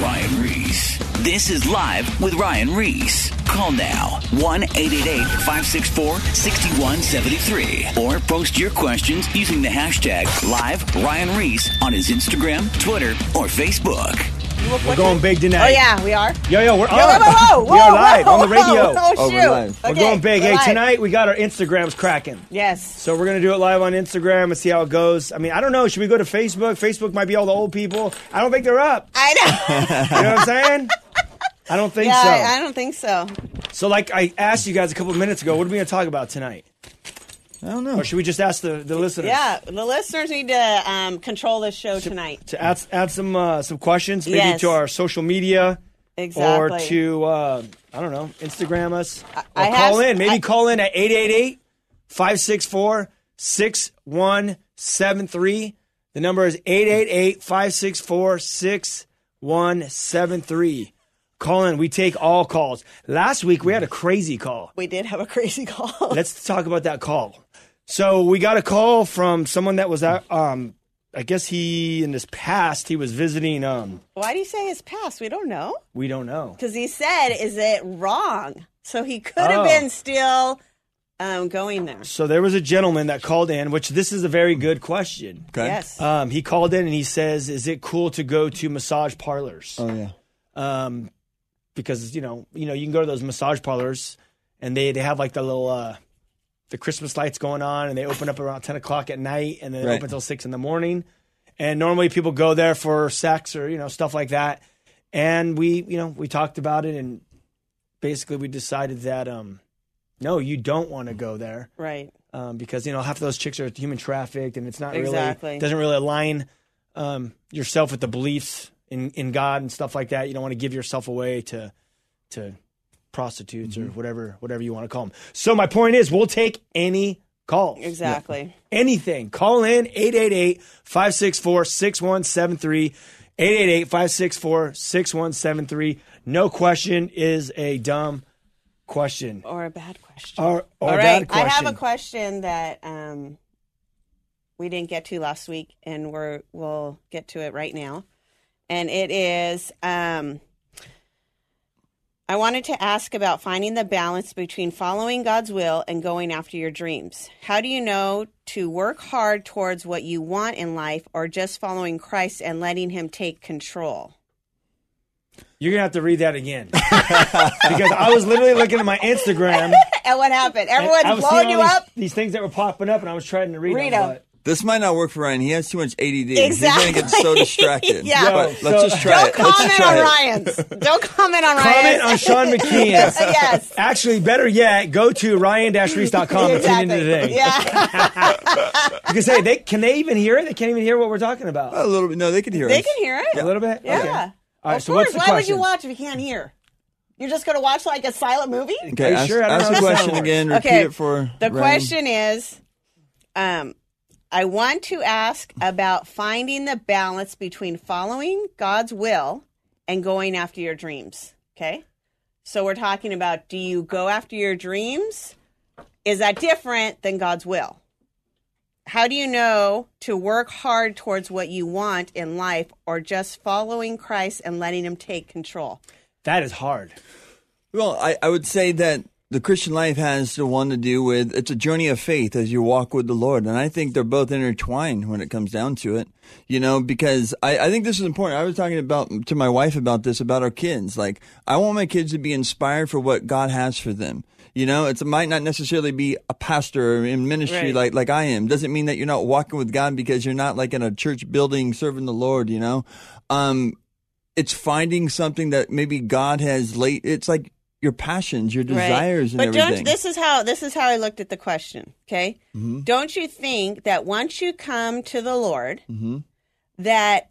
Ryan Ries. This is Live with Ryan Ries. Call now 1 888 564 6173 or post your questions using the hashtag Live Ryan Ries on his Instagram, Twitter, or Facebook. We're going big tonight. Oh yeah, we are. Yo, yo, we're Whoa, on. whoa, whoa, whoa, we are live whoa, on the radio. Oh, Oh, we're shoot. live. We're Okay, going big. we're Hey, live. tonight we got our Instagrams cracking. Yes. So we're gonna do it live on Instagram and see how it goes. I mean, I don't know. Should we go to Facebook? Facebook might be all the old people. I don't think they're up. I know. You know what I'm saying? I don't think yeah, so. I, I don't think so. so, like I asked you guys a couple of minutes ago, what are we gonna talk about tonight? I don't know. Or should we just ask the, the listeners? Yeah, the listeners need to um, control this show tonight. To add add some uh, some questions, maybe Yes. to our social media. Exactly. Or to, uh, I don't know, Instagram us. Or I call have- in. Maybe I- call in at 888 564 6173. The number is 888 564 6173. Call in. We take all calls. Last week we had a crazy call. We did have a crazy call. Let's talk about that call. So we got a call from someone that was at, um, I guess he, in his past, he was visiting, um, Why do you say his past? We don't know. we don't know. Because he said, is it wrong? So he could have Oh. been still um, going there. So there was a gentleman that called in, which this is a very good question. Okay. Yes. Um, he called in and he says, "Is it cool to go to massage parlors?" Oh yeah. Um, because you know, you know, you can go to those massage parlors, and they they have like the little uh, the Christmas lights going on, and they open up around ten o'clock at night, and then they Right. open until six in the morning. And normally people go there for sex or you know stuff like that. And we, you know, we talked about it, and basically we decided that um, no, you don't want to go there Right. um, because you know half of those chicks are human trafficked, and it's not Exactly. really doesn't really align um, yourself with the beliefs in, in God and stuff like that. You don't want to give yourself away to to prostitutes Mm-hmm. or whatever whatever you want to call them. So my point is, we'll take any calls, Exactly. anything. Call in 888-564-6173. 888-564-6173. No question is a dumb question. Or a bad question. Or, or All a right. bad I have a question that um, we didn't get to last week, and we're we'll get to it right now. And it is um, I wanted to ask about finding the balance between following God's will and going after your dreams. How do you know to work hard towards what you want in life or just following Christ and letting Him take control? You're gonna have to read that again because I was literally looking at my Instagram. And what happened? Everyone's blowing you these, up? These things that were popping up, and I was trying to read, Read them. 'Em. but- This might not work for Ryan. He has too much ADD. Exactly. He's gonna get so distracted. Yeah. Yo, But so- let's just try Don't it. Let's just comment on it. Ryan's. Don't comment on Comment Ryan's. on Sean McKeon. yes. Actually, better yet, go to ryan-reese.com and tune into Exactly. today. Yeah, Because hey, they can they even hear it? They can't even hear what we're talking about. A little bit. No, they can hear us. they us. can hear it. A little bit. Yeah. Okay. All right. of so course. what's the Why question? would you watch if you can't hear? You're just going to watch like a silent movie? Okay, Are you ask, sure? I don't ask know the question again. Repeat Okay. it for The Ryan. question is, um, I want to ask about finding the balance between following God's will and going after your dreams. Okay. So we're talking about do you go after your dreams? Is that different than God's will? How do you know to work hard towards what you want in life or just following Christ and letting Him take control? That is hard. Well, I, I would say that the Christian life has the one to do with it's a journey of faith as you walk with the Lord. And I think they're both intertwined when it comes down to it. You know, because I, I think this is important. I was talking about to my wife about this, about our kids. Like, I want my kids to be inspired for what God has for them. You know, it's, it might not necessarily be a pastor in ministry Right. like, like I am. Doesn't mean that you're not walking with God because you're not like in a church building serving the Lord, you know? Um, it's finding something that maybe God has late. It's like your passions, your desires, but and don't this is how this is how I looked at the question. Okay, Mm-hmm. don't you think that once you come to the Lord, Mm-hmm. that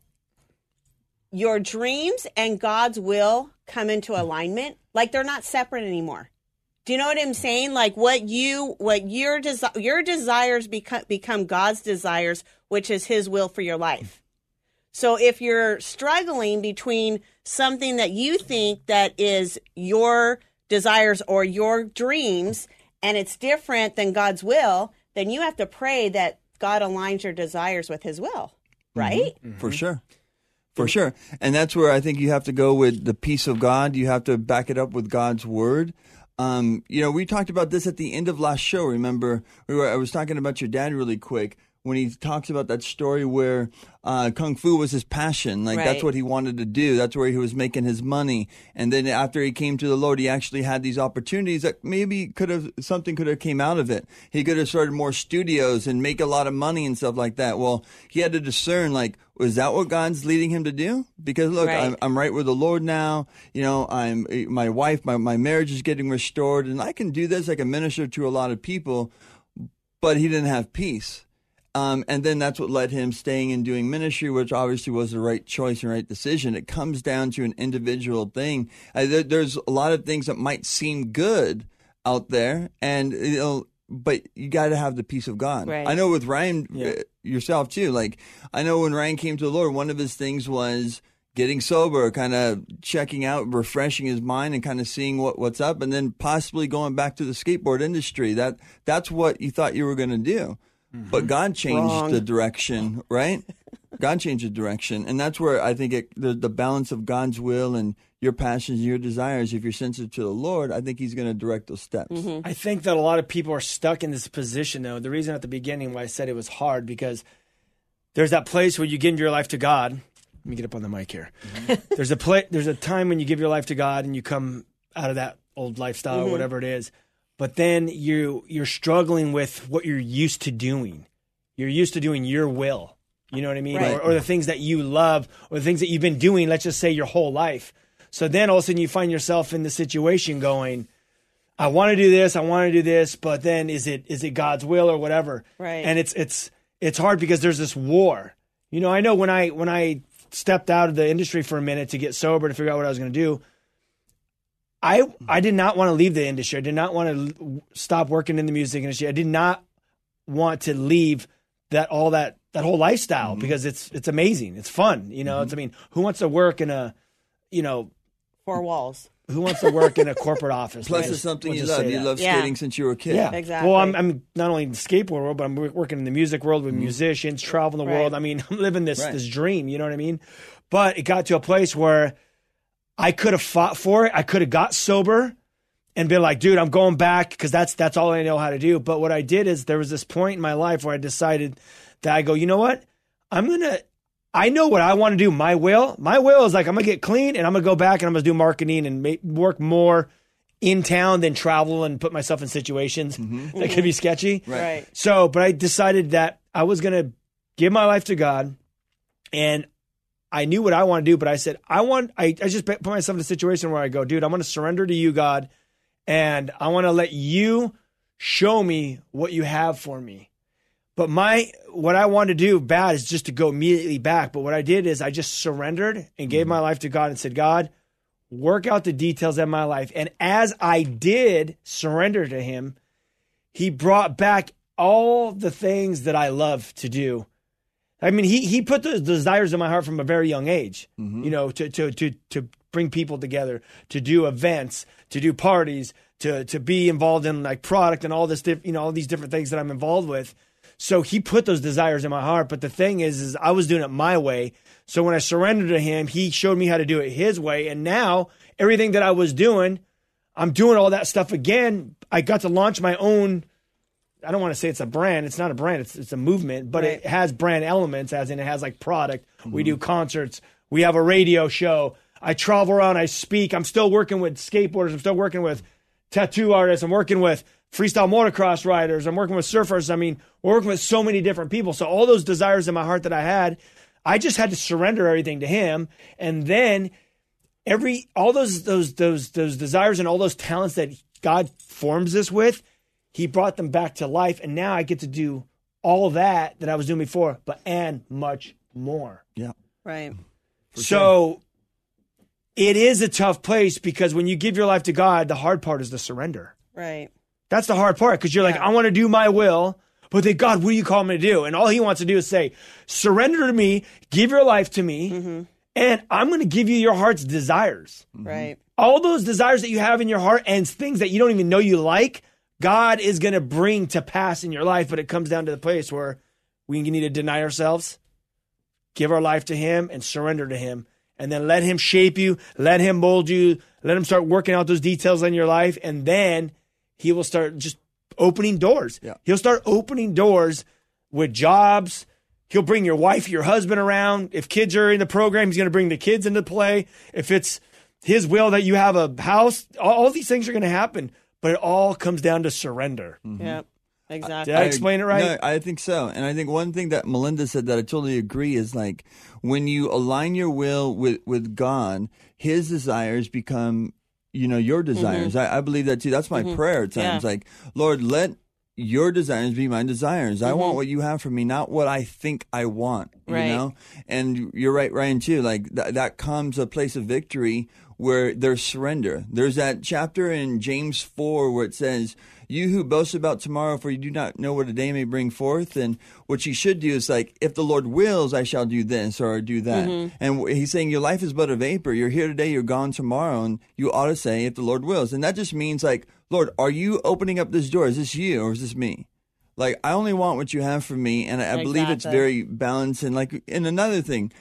your dreams and God's will come into alignment? Like they're not separate anymore. Do you know what I'm saying? Like what you what your desi- your desires become become God's desires, which is His will for your life. So if you're struggling between something that you think that is your desires or your dreams and it's different than God's will, then you have to pray that God aligns your desires with his will. Right? for sure. For sure. And that's where I think you have to go with the peace of God. You have to back it up with God's word. Um, you know, we talked about this at the end of last show. Remember, we were, I was talking about your dad really quick when he talks about that story where uh, kung fu was his passion. Like that's what he wanted to do. That's where he was making his money. And then after he came to the Lord, he actually had these opportunities that maybe could have something could have came out of it. He could have started more studios and make a lot of money and stuff like that. Well, he had to discern like was that what God's leading him to do? Because look, Right. I'm, I'm right with the Lord now. You know, I'm my wife, my my marriage is getting restored, and I can do this. I can minister to a lot of people, but he didn't have peace. Um, and then that's what led him staying and doing ministry, which obviously was the right choice and right decision. It comes down to an individual thing. Uh, there, there's a lot of things that might seem good out there, and you know, but you got to have the peace of God. Right. I know with Ryan Yeah. uh, yourself too. Like I know when Ryan came to the Lord, one of his things was getting sober, kind of checking out, refreshing his mind, and kind of seeing what, what's up, and then possibly going back to the skateboard industry. That that's what you thought you were going to do, Mm-hmm. but God changed Wrong. the direction, right? God changed the direction, and that's where I think it, the the balance of God's will and your passions and your desires. If you're sensitive to the Lord, I think He's going to direct those steps. Mm-hmm. I think that a lot of people are stuck in this position, though. The reason at the beginning why I said it was hard because there's that place where you give your life to God. Let me get up on the mic here. Mm-hmm. there's a pla- There's a time when you give your life to God and you come out of that old lifestyle or whatever it is, but then you you're struggling with what you're used to doing. You're used to doing your will. You know what I mean? Right. Or, or the things that you love, or the things that you've been doing. Let's just say your whole life. So then all of a sudden you find yourself in the situation going. I want to do this, I want to do this, but then is it is it God's will or whatever? Right. And it's it's it's hard because there's this war. You know, I know when I when I stepped out of the industry for a minute to get sober to figure out what I was going to do, I I did not want to leave the industry. I did not want to stop working in the music industry. I did not want to leave that all that that whole lifestyle mm-hmm. because it's it's amazing. It's fun. You know, it's I mm-hmm. mean, who wants to work in a you know, Four walls. who wants to work in a corporate office? Plus, Let's- it's something let's you just love. say You that. love Yeah. skating since you were a kid. Yeah, Exactly. Well, I'm, I'm not only in the skateboard world, but I'm working in the music world with mm-hmm. musicians, traveling the Right. world. I mean, I'm living this Right. this dream. You know what I mean? But it got to a place where I could have fought for it. I could have got sober and been like, dude, I'm going back because that's that's all I know how to do. But what I did is there was this point in my life where I decided that I go, you know what? I'm gonna. I know what I want to do. My will, my will is like I'm gonna get clean and I'm gonna go back and I'm gonna do marketing and make, work more in town than travel and put myself in situations mm-hmm. that could be sketchy. Right. So, but I decided that I was gonna give my life to God, and I knew what I want to do. But I said I want. I, I just put myself in a situation where I go, dude, I'm gonna surrender to you, God, and I want to let you show me what you have for me. But my what I wanted to do bad is just to go immediately back. But what I did is I just surrendered and gave mm-hmm. my life to God and said, God, work out the details of my life. And as I did surrender to Him, He brought back all the things that I love to do. I mean, he he put those desires in my heart from a very young age. Mm-hmm. You know, to to to to bring people together, to do events, to do parties, to to be involved in like product and all this, diff, you know, all these different things that I'm involved with. So he put those desires in my heart. But the thing is, is I was doing it my way. So when I surrendered to him, he showed me how to do it his way. And now everything that I was doing, I'm doing all that stuff again. I got to launch my own. I don't want to say it's a brand. It's not a brand. It's it's a movement, but it has brand elements, as in it has like product. We do mm-hmm. concerts. We have a radio show. I travel around. I speak. I'm still working with skateboarders. I'm still working with tattoo artists. I'm working with freestyle motocross riders. I'm working with surfers. I mean, we're working with so many different people. So all those desires in my heart that I had, I just had to surrender everything to him, and then every all those those those those desires and all those talents that God forms us with, He brought them back to life, and now I get to do all that that I was doing before, but and much more. Yeah. Right. so it is a tough place because when you give your life to God, the hard part is the surrender. Right. That's the hard part because you're like, I want to do my will, but then God, what do you call me to do? And all He wants to do is say, surrender to me, give your life to me, mm-hmm. and I'm going to give you your heart's desires. Right. all those desires that you have in your heart and things that you don't even know you like, God is going to bring to pass in your life. But it comes down to the place where we need to deny ourselves, give our life to Him and surrender to Him. And then let Him shape you, let Him mold you, let Him start working out those details in your life. And then He will start just opening doors. Yeah. He'll start opening doors with jobs. He'll bring your wife, your husband around. If kids are in the program, he's going to bring the kids into play. If it's his will that you have a house, all, all these things are going to happen. But it all comes down to surrender. Mm-hmm. Yeah, Exactly. Did I explain it right? No, I think so. And I think one thing that Melinda said that I totally agree is like when you align your will with, with God, his desires become, you know, your mm-hmm. desires. I, I believe that too. That's my mm-hmm. prayer at times. Yeah. Like, Lord, let your desires be my desires. I want what you have for me, not what I think I want, Right. you know? And you're right, Ryan, too. Like th- that comes a place of victory where there's surrender. There's that chapter in James 4 where it says, you who boast about tomorrow, for you do not know what a day may bring forth. And what you should do is like, if the Lord wills, I shall do this or do that. Mm-hmm. And he's saying your life is but a vapor. You're here today, you're gone tomorrow. And you ought to say, if the Lord wills. And that just means like, Lord, are you opening up this door? Is this you or is this me? Like, I only want what you have for me. And I, I believe it's very balanced. And like, and another thing,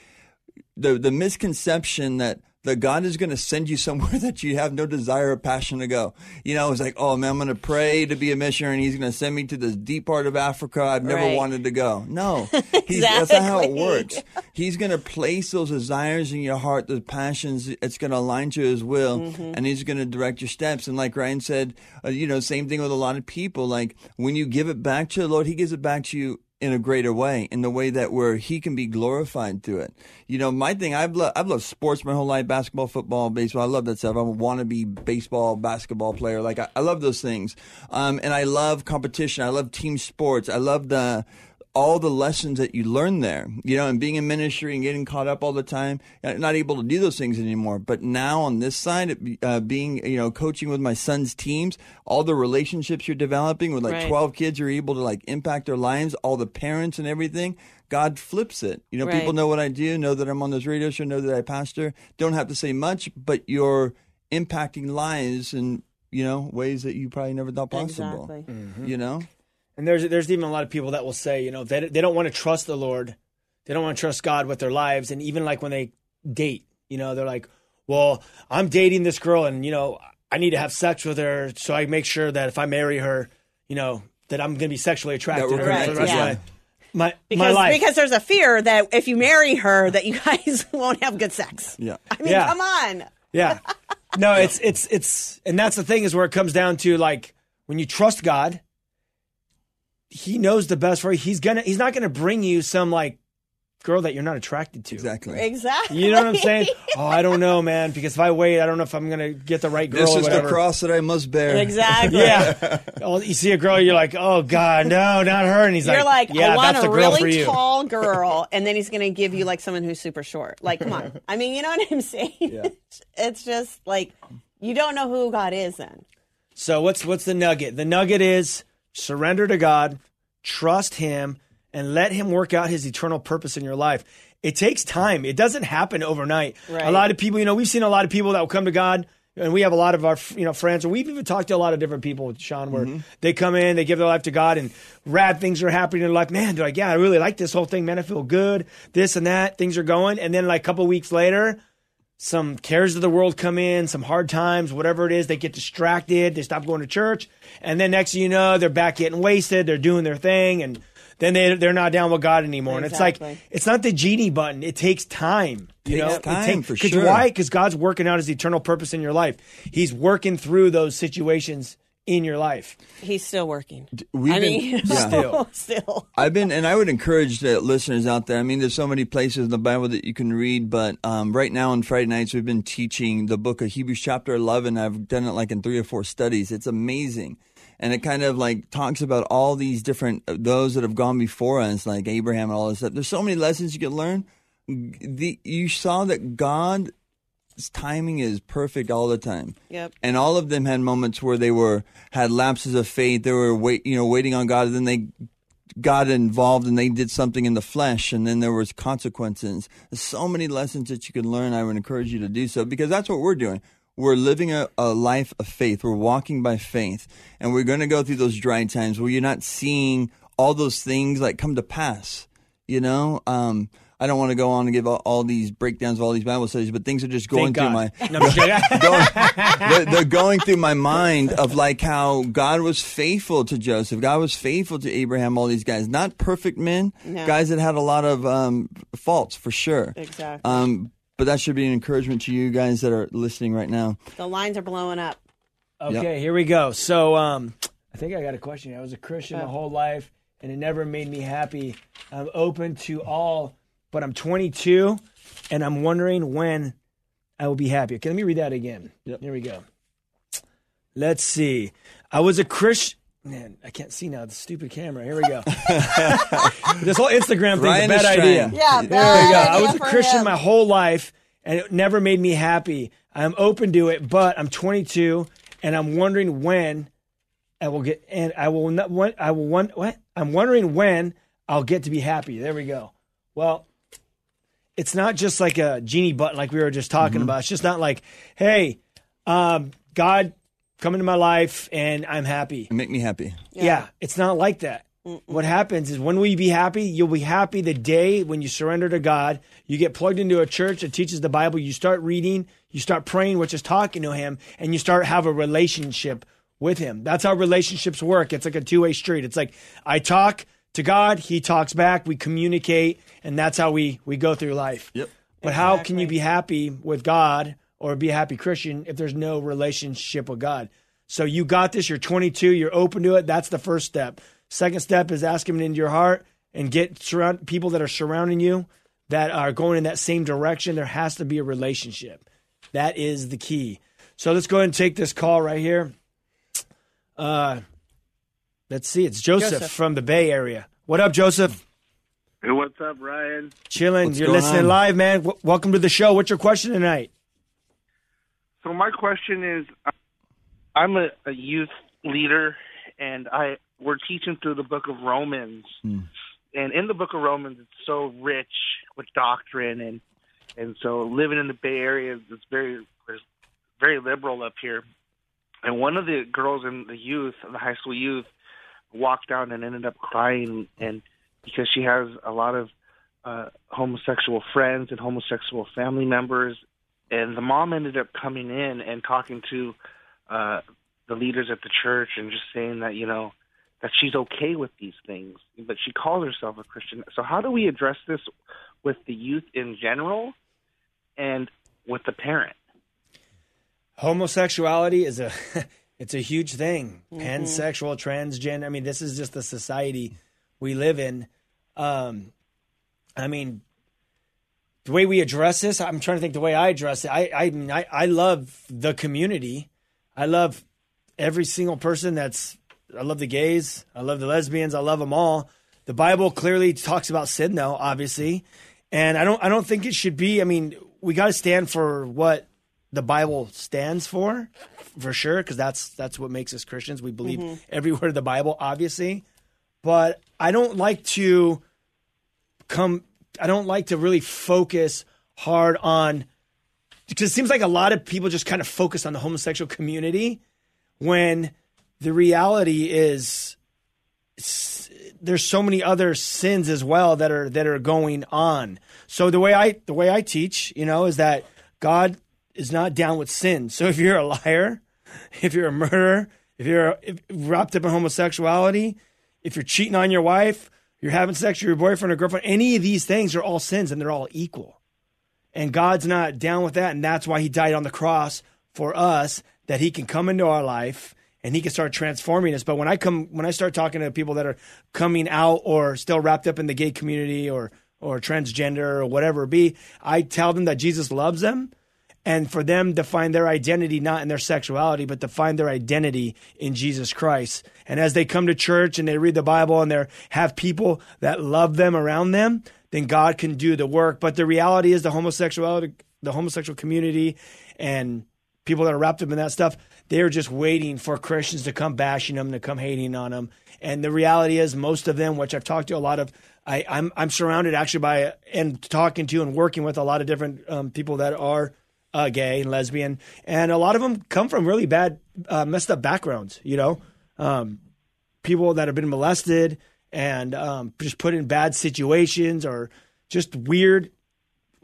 the the misconception that that God is going to send you somewhere that you have no desire or passion to go. You know, it's like, oh man, I'm going to pray to be a missionary, and He's going to send me to this deep part of Africa I've never Right. wanted to go. No, he's, that's not how it works. He's going to place those desires in your heart, the passions. It's going to align to His will, Mm-hmm. and He's going to direct your steps. And like Ryan said, uh, you know, same thing with a lot of people. Like when you give it back to the Lord, He gives it back to you in a greater way, in the way that where he can be glorified through it. You know, my thing, I've loved, I've loved sports my whole life, basketball, football, baseball. I love that stuff. I'm a wannabe baseball, basketball player. Like I, I love those things. Um, and I love competition. I love team sports. I love the, all the lessons that you learn there, you know, and being in ministry and getting caught up all the time, uh, not able to do those things anymore. But now on this side, it- uh, being, you know, coaching with my son's teams, all the relationships you're developing with like Right. 12 kids, you're able to like impact their lives, all the parents and everything. God flips it. You know, Right. people know what I do, know that I'm on this radio show, know that I pastor. Don't have to say much, but you're impacting lives in, you know, ways that you probably never thought possible. Exactly. You know? And there's there's even a lot of people that will say, you know, they they don't want to trust the Lord, they don't want to trust God with their lives, and even like when they date, you know, they're like, well, I'm dating this girl, and you know, I need to have sex with her, so I make sure that if I marry her, you know, that I'm going to be sexually attracted to her Right, for the rest yeah. of my my, Because, my life. because there's a fear that if you marry her, that you guys won't have good sex. Yeah. I mean, Yeah. come on. Yeah. No, it's it's it's and that's the thing is where it comes down to like when you trust God, he knows the best for you. He's gonna he's not gonna bring you some like girl that you're not attracted to. Exactly. Exactly. You know what I'm saying? Oh, I don't know, man, because if I wait, I don't know if I'm gonna get the right girl This or is the cross that I must bear. Exactly. Yeah. Oh, you see a girl, you're like, oh God, no, not her. And he's You're like, yeah, I want that's a the girl for really you. tall girl, and then he's going to give you like someone who's super short. Like, come on. I mean, you know what I'm saying? Yeah. It's just like you don't know who God is then. So what's what's the nugget? The nugget is surrender to God, trust Him, and let Him work out His eternal purpose in your life. It takes time. It doesn't happen overnight. Right. A lot of people, you know, we've seen a lot of people that will come to God, and we have a lot of our, you know, friends, and we've even talked to a lot of different people, with Sean, where mm-hmm. they come in, they give their life to God, and rad things are happening in their life. Man, they're like, yeah, I really like this whole thing. Man, I feel good. This and that, things are going, and then like a couple weeks later, some cares of the world come in, some hard times, whatever it is, they get distracted, they stop going to church, and then next thing you know, they're back getting wasted, they're doing their thing, and then they they're not down with God anymore. And it's like it's not the genie button; it takes time. You Takes know, time, it for sure. Why? Because God's working out His eternal purpose in your life. He's working through those situations in your life. He's still working. we've I been- mean, you yeah. know, still. I've been, and I would encourage the listeners out there. I mean, there's so many places in the Bible that you can read, but um, right now on Friday nights, we've been teaching the book of Hebrews, chapter 11. I've done it like in three or four studies. It's amazing. And it kind of like talks about all these different, those that have gone before us, like Abraham and all this stuff. There's so many lessons you can learn. The, you saw that God's timing is perfect all the time Yep. and all of them had moments where they were had lapses of faith. They were wait, you know, waiting on God, and then they got involved and they did something in the flesh, and then there was consequences. There's so many lessons that you can learn. I would encourage you to do so because that's what we're doing. We're living a, a life of faith. We're walking by faith, and we're going to go through those dry times where you're not seeing all those things like come to pass. You know, um, I don't want to go on and give all, all these breakdowns of all these Bible studies, but things are just going Thank through my No, I'm just kidding. going, they're, they're going through my mind of like how God was faithful to Joseph, God was faithful to Abraham, all these guys, not perfect men, No. guys that had a lot of um, faults for sure. Exactly. Um, but that should be an encouragement to you guys that are listening right now. the lines are blowing up. Okay, here we go. So, um, I think I got a question. I was a Christian my Oh. whole life, and it never made me happy. I'm open to all, but I'm 22, and I'm wondering when I will be happy. Okay, let me read that again. Yep. Here we go. Let's see. I was a Christian. Man, I can't see now. The stupid camera. Here we go. this whole Instagram thing is a is bad idea. trying. Yeah, There we go. I was a Christian my whole life, and it never made me happy. I'm open to it, but I'm 22, and I'm wondering when I will get. And I will not. When, I will. One, what? I'm wondering when I'll get to be happy. There we go. Well, it's not just like a genie button like we were just talking about. It's just not like, hey, um, God, come into my life, and I'm happy. Make me happy. Yeah, it's not like that. What happens is when will you be happy? You'll be happy the day when you surrender to God. You get plugged into a church that teaches the Bible. You start reading, you start praying, which is talking to Him, and you start have a relationship with Him. That's how relationships work. It's like a two way street. It's like I talk to God, He talks back, we communicate, and that's how we we go through life. Yep. But how can you be happy with God or be a happy Christian if there's no relationship with God? So you got this, you're 22, you're open to it. That's the first step. Second step is ask him into your heart and get surround people that are surrounding you that are going in that same direction. There has to be a relationship. That is the key. So let's go ahead and take this call right here. Uh let's see, it's Joseph, Joseph. from the Bay Area. What up, Joseph? Hey, what's up, Ryan? Chilling. What's You're listening on? live, man. W- welcome to the show. What's your question tonight? So my question is, uh, I'm a, a youth leader, and I we're teaching through the book of Romans, and in the book of Romans, it's so rich with doctrine, and and so living in the Bay Area is very is very liberal up here. And one of the girls in the youth, the high school youth, walked down and ended up crying, and because she has a lot of uh, homosexual friends and homosexual family members, and the mom ended up coming in and talking to uh, the leaders at the church and just saying that you know that she's okay with these things, but she calls herself a Christian. So how do we address this with the youth in general and with the parent? homosexuality is a it's a huge thing. Pansexual transgender i mean this is just the society we live in. Um i mean the way we address this i'm trying to think the way i address it. I i mean i, I love the community. I love every single person that's i love the gays. I love the lesbians. I love them all. The bible clearly talks about sin though obviously. And i don't i don't think it should be i mean we got to stand for what the Bible stands for, for sure, because that's that's what makes us Christians. We believe mm-hmm. every word of the Bible, obviously. But I don't like to come. I don't like to really focus hard on because it seems like a lot of people just kind of focus on the homosexual community when the reality is there's so many other sins as well that are that are going on. So the way I the way I teach, you know, is that God is not down with sin. So if you're a liar, if you're a murderer, if you're if, wrapped up in homosexuality, if you're cheating on your wife, you're having sex with your boyfriend or girlfriend, any of these things are all sins and they're all equal. And God's not down with that. And that's why he died on the cross for us, that he can come into our life and he can start transforming us. But when I come, when I start talking to people that are coming out or still wrapped up in the gay community or, or transgender or whatever it be, I tell them that Jesus loves them and for them to find their identity not in their sexuality, but to find their identity in Jesus Christ. And as they come to church and they read the Bible and they have people that love them around them, then God can do the work. But the reality is the homosexuality, the homosexual community and people that are wrapped up in that stuff, they're just waiting for Christians to come bashing them, to come hating on them. And the reality is most of them, which I've talked to a lot of, I, I'm, I'm surrounded actually by and talking to and working with a lot of different um, people that are uh, gay and lesbian, and a lot of them come from really bad, uh, messed up backgrounds. You know, um, people that have been molested and um, just put in bad situations, or just weird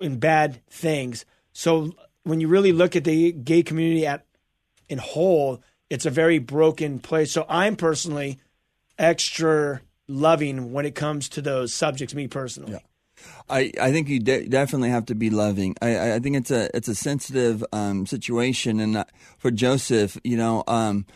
and bad things. So when you really look at the gay community at in whole, it's a very broken place. So I'm personally extra loving when it comes to those subjects. Me personally. I, I think you de- definitely have to be loving. I, I- think it's a it's a sensitive um, situation, and uh, for Joseph, you know, um,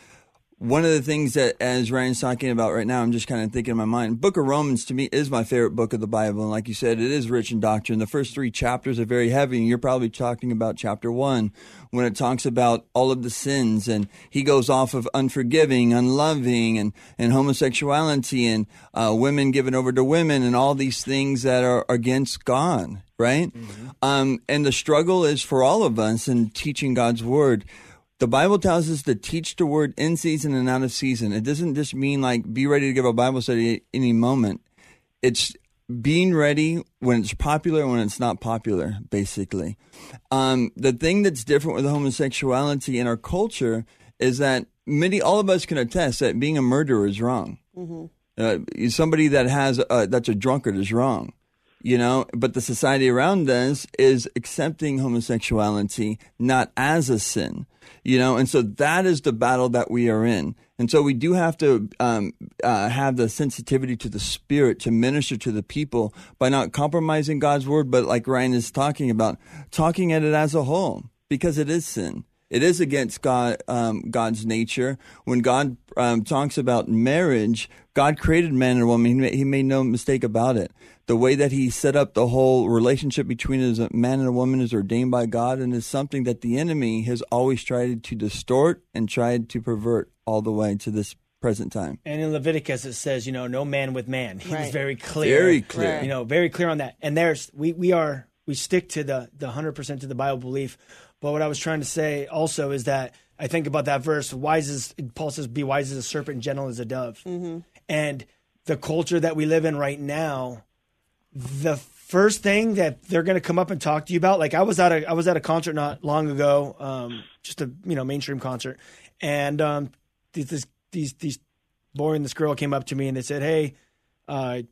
one of the things that as Ryan's talking about right now, I'm just kind of thinking in my mind. Book of Romans to me is my favorite book of the Bible, and like you said, it is rich in doctrine. The first three chapters are very heavy, and you're probably talking about chapter one when it talks about all of the sins, and he goes off of unforgiving, unloving, and and homosexuality, and uh, women given over to women, and all these things that are against God, right? Um, and the struggle is for all of us in teaching God's word. The Bible tells us to teach the word in season and out of season. It doesn't just mean like be ready to give a Bible study at any moment. It's being ready when it's popular when it's not popular, basically. Um, the thing that's different with homosexuality in our culture is that many, all of us can attest that being a murderer is wrong. Uh, somebody that has uh, that's a drunkard is wrong you know but the society around us is accepting homosexuality not as a sin you know and so that is the battle that we are in and so we do have to um, uh, have the sensitivity to the spirit to minister to the people by not compromising god's word but like ryan is talking about talking at it as a whole because it is sin it is against God, um, God's nature. When God um, talks about marriage, God created man and woman. He made, he made no mistake about it. The way that He set up the whole relationship between as a man and a woman is ordained by God, and is something that the enemy has always tried to distort and tried to pervert all the way to this present time. And in Leviticus, it says, you know, no man with man. He was Right. very clear. Very clear. You know, very clear on that. And there's, we, we are, we stick to the, the 100% to the Bible belief. But what I was trying to say also is that I think about that verse, wise as, Paul says, be wise as a serpent, gentle as a dove. Mm-hmm. And the culture that we live in right now, the first thing that they're going to come up and talk to you about, like I was at a, I was at a concert not long ago, um, just a, you know, mainstream concert. And, um, these, these, these, boy and this girl came up to me and they said, Hey, uh,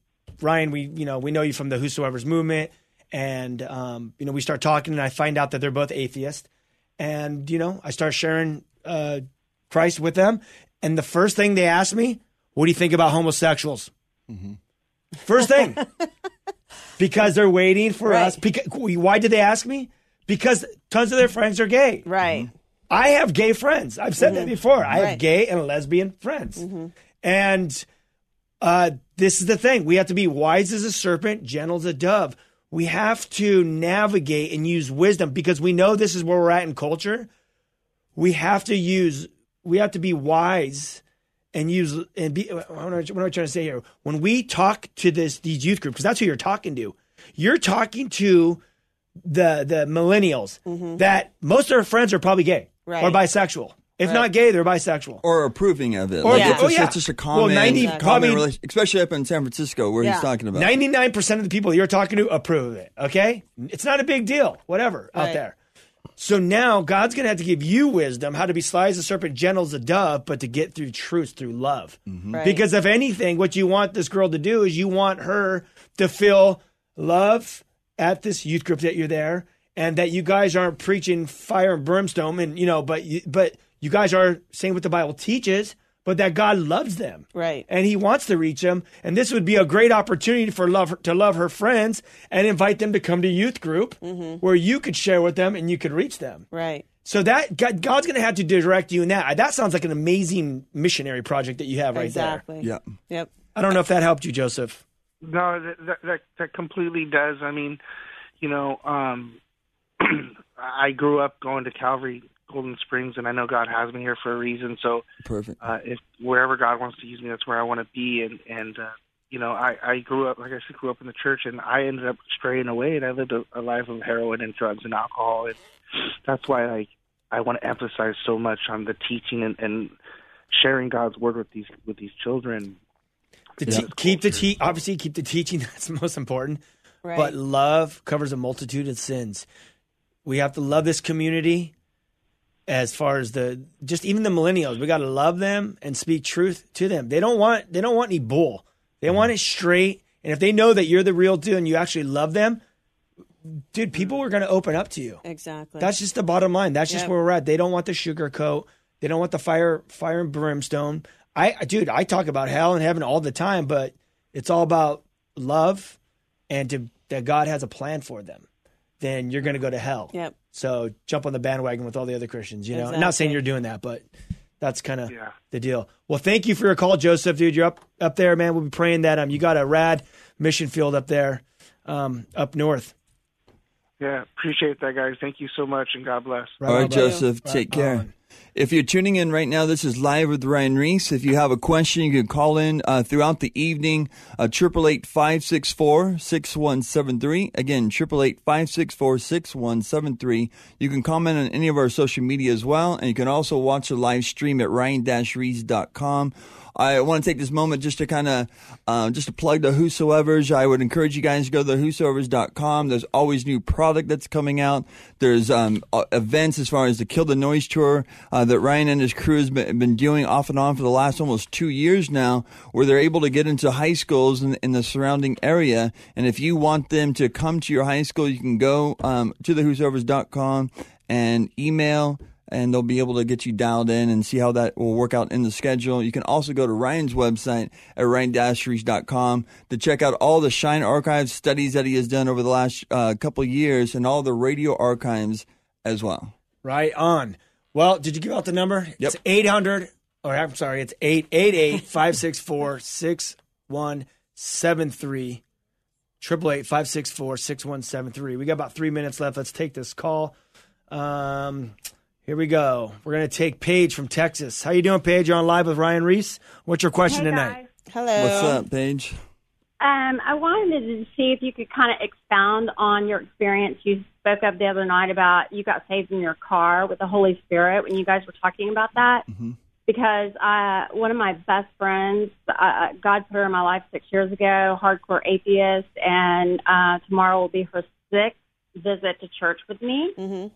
Ryan, we, you know, we know you from the Whosoevers movement. And, um, you know, we start talking and I find out that they're both atheists. And, you know, I start sharing, uh, Christ with them. And the first thing they asked me, what do you think about homosexuals? First thing. because they're waiting for Right. us. Because, why did they ask me? Because tons of their friends are gay. Right. Mm-hmm. I have gay friends. I've said that mm-hmm. before. I have gay and lesbian friends. Mm-hmm. And uh, this is the thing. We have to be wise as a serpent, gentle as a dove. We have to navigate and use wisdom because we know this is where we're at in culture. We have to use, we have to be wise and use, and be, what am I, what am I trying to say here? When we talk to this, these youth groups, because that's who you're talking to, you're talking to the, the millennials mm-hmm. that most of our friends are probably gay Right. or bisexual. If not gay, they're bisexual. Or approving of it. Or- like Yeah. it's, oh, yeah. it's just a Well, common, 90 common probably- relation- especially up in San Francisco where Yeah. he's talking about. 99% of the people you're talking to approve of it. Okay. It's not a big deal, whatever, out there. So now God's going to have to give you wisdom how to be sly as a serpent, gentle as a dove, but to get through truth through love. Mm-hmm. Right. Because if anything, what you want this girl to do is you want her to feel love at this youth group that you're there and that you guys aren't preaching fire and brimstone and, you know, but you, but you guys are saying what the Bible teaches, but that God loves them Right. and he wants to reach them. And this would be a great opportunity for love to love her friends and invite them to come to youth group where you could share with them and you could reach them. Right. So that God, God's going to have to direct you in that. That sounds like an amazing missionary project that you have right exactly. Yeah. Yep. there. I don't know if that helped you, Joseph. No, that, that that that completely does. I mean, you know, um, I grew up going to Calvary Golden Springs, and I know God has me here for a reason. So, Perfect. uh, if wherever God wants to use me, that's where I want to be. And and uh, you know, I I grew up, like I said, grew up in the church, and I ended up straying away, and I lived a, a life of heroin and drugs and alcohol, and that's why like I want to emphasize so much on the teaching and, and sharing God's word with these with these children. The te- keep the te- obviously keep the teaching. That's most important. Right. But love covers a multitude of sins. We have to love this community. As far as the just even the millennials, we got to love them and speak truth to them. They don't want they don't want any bull. They want it straight And if they know that you're the real deal and you actually love them, dude, people are going to open up to you. Exactly. That's just the bottom line. That's just Yep. where we're at. They don't want the sugar coat. They don't want the fire, fire and brimstone. I, I- dude, I talk about hell and heaven all the time, but it's all about love and to, that God has a plan for them. Then you're going to go to hell. Yep. So jump on the bandwagon with all the other Christians. You know, I'm not saying you're doing that, but that's kind of Yeah. the deal. Well, thank you for your call, Joseph, dude. You're up up there, man. We'll be praying that um you got a rad mission field up there, um up north. Yeah, appreciate that, guys. Thank you so much, and God bless. Right All on, right. Joseph, take Right care. on. If you're tuning in right now, this is live with Ryan Ries. If you have a question, you can call in uh, throughout the evening. uh, Triple eight five six four six one seven three. Again, triple eight five six four six one seven three. You can comment on any of our social media as well, and you can also watch the live stream at ryan-reese.com. I want to take this moment just to kind of um, just to plug the Whosoevers. I would encourage you guys to go to the Whosoevers.com. There's always new product that's coming out. There's um, uh, events as far as the Kill the Noise tour uh, that Ryan and his crew has been, been doing off and on for the last almost two years now, where they're able to get into high schools in, in the surrounding area. And if you want them to come to your high school, you can go um, to the Whosoevers.com and email and they'll be able to get you dialed in and see how that will work out in the schedule. You can also go to Ryan's website at ryan-reach.com to check out all the Shine Archives studies that he has done over the last uh, couple years and all the radio archives as well. Right on. Well, did you give out the number? Yep. It's 800, or I'm sorry, it's 888 564 6173. 888 564 6173. We got about three minutes left. Let's take this call. Um, here we go. We're going to take Paige from Texas. How you doing, Paige? You're on live with Ryan Ries. What's your question Hey, tonight? Hello. What's up, Paige? Um, I wanted to see if you could kind of expound on your experience. You spoke of the other night about you got saved in your car with the Holy Spirit when you guys were talking about that. Because uh, one of my best friends, uh, God put her in my life six years ago, hardcore atheist, and uh, tomorrow will be her sixth visit to church with me. Mhm.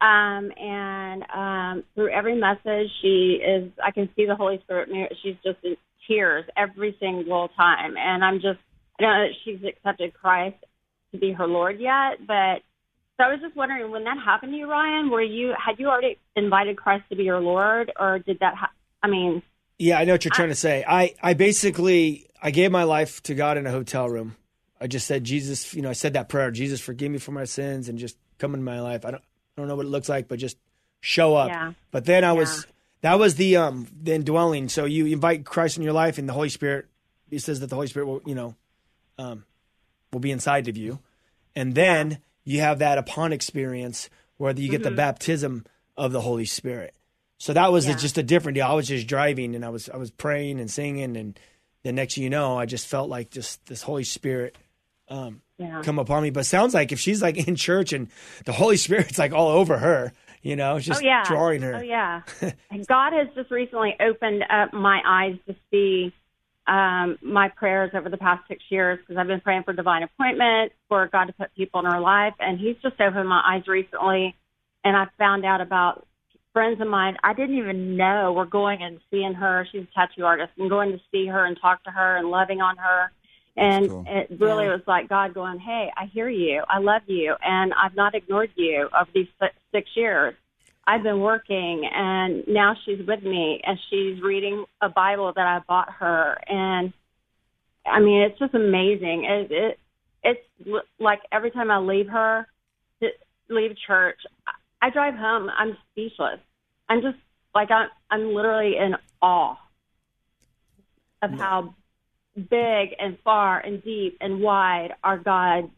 Um, and um, through every message, she is, I can see the Holy Spirit. She's just in tears every single time. And I'm just, I don't know that she's accepted Christ to be her Lord yet, but so I was just wondering when that happened to you, Ryan, were you, had you already invited Christ to be your Lord or did that, ha- I mean, Yeah, I know what you're trying to say. I, I basically I gave my life to God in a hotel room. I just said, Jesus, you know, I said that prayer, Jesus, forgive me for my sins and just come into my life. I don't I don't know what it looks like, but just show up. Yeah. But then I was that was the um the indwelling. So you invite Christ in your life and the Holy Spirit it says that the Holy Spirit will, you know, um will be inside of you. And then you have that upon experience where you get the baptism of the Holy Spirit. So that was Yeah. just a different deal. I was just driving and I was I was praying and singing and the next thing you know, I just felt like just this Holy Spirit um, yeah. come upon me. But sounds like if she's like in church and the Holy Spirit's like all over her, you know, it's just oh yeah drawing her. oh yeah and god has just recently opened up my eyes to see um, my prayers over the past six years because i've been praying for divine appointments for god to put people in her life and he's just opened my eyes recently and i found out about friends of mine i didn't even know were going and seeing her she's a tattoo artist and going to see her and talk to her and loving on her and cool. it really was like God going, "Hey, I hear you. I love you, and I've not ignored you over these si- six years. I've been working, and now she's with me, and she's reading a Bible that I bought her, and I mean, it's just amazing. It, it it's l- like every time I leave her, to leave church, I I drive home. I'm speechless. I'm just like I'm I'm literally in awe of how big and far and deep and wide our God,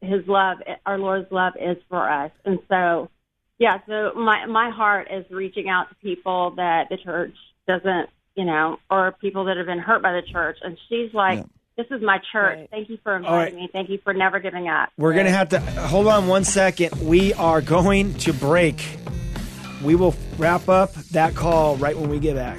His love, our Lord's love is for us. And so, yeah, so my my heart is reaching out to people that the church doesn't, you know, or people that have been hurt by the church. And she's like, Yeah. "This is my church. Right. Thank you for All right. inviting me. Thank you for never giving up." We're going to have to hold on one second. We are going to break. We will wrap up that call right when we get back.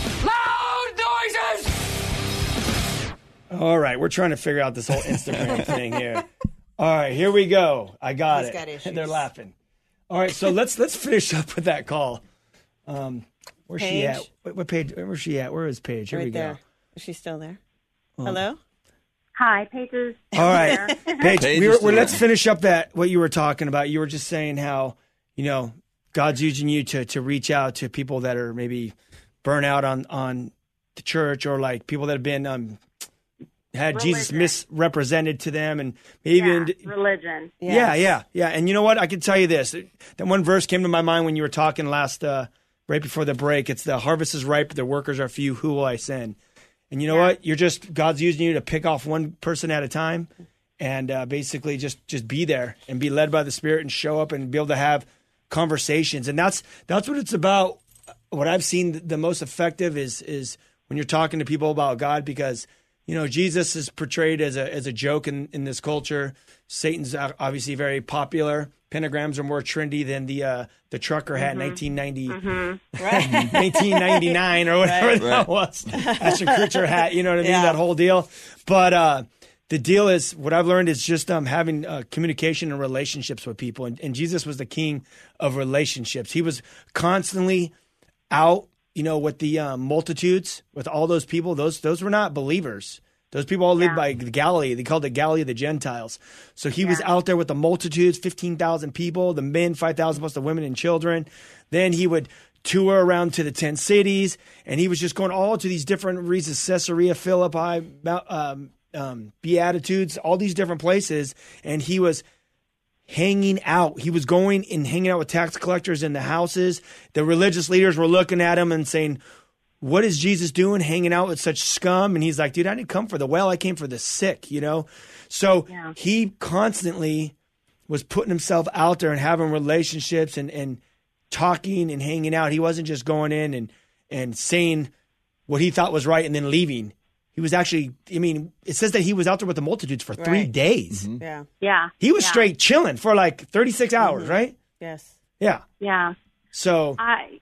All right, we're trying to figure out this whole Instagram thing here. All right, here we go. I got He's it. got issues. They're laughing. All right, so let's let's finish up with that call. Um, where's she at? What, what page? Where's she at? Where is Paige? Here we right go. there. Is she still there? Hello? Hi, Pages. All right, Paige. Paige we is were, still let's finish up that what you were talking about. You were just saying how you know God's using you to to reach out to people that are maybe burnout on on the church or like people that have been um had Jesus misrepresented to them and maybe Yeah, even religion. Yeah, yeah, yeah. And you know what? I can tell you this. That one verse came to my mind when you were talking last, uh, right before the break. It's the harvest is ripe, the workers are few. Who will I send? And you know what? You're just God's using you to pick off one person at a time, and uh, basically just just be there and be led by the Spirit and show up and be able to have conversations. And that's that's what it's about. What I've seen the most effective is is when you're talking to people about God because you know Jesus is portrayed as a as a joke in in this culture. Satan's obviously very popular. Pentagrams are more trendy than the uh, the trucker hat in 1990, 1999 or whatever that was. Ashton Kutcher hat, you know what I mean? Yeah. That whole deal. But uh, the deal is what I've learned is just um, having uh, communication and relationships with people. And, and Jesus was the king of relationships. He was constantly out, you know, with the um, multitudes, with all those people. Those those were not believers. Those people all lived by the Galilee. They called it Galilee of the Gentiles. So he was out there with the multitudes, 15,000 people, the men, 5,000 plus the women and children. Then he would tour around to the 10 cities, and he was just going all to these different regions Caesarea, Philippi, um, um, Beatitudes, all these different places. And he was hanging out. He was going and hanging out with tax collectors in the houses. The religious leaders were looking at him and saying, What is Jesus doing hanging out with such scum? And he's like, Dude, I didn't come for the well, I came for the sick, you know? So he constantly was putting himself out there and having relationships and, and talking and hanging out. He wasn't just going in and, and saying what he thought was right and then leaving. He was actually, I mean, it says that he was out there with the multitudes for three Right. days. Yeah. Yeah. He was yeah, straight chilling for like 36 hours, right? Yes. Yeah. Yeah. So, I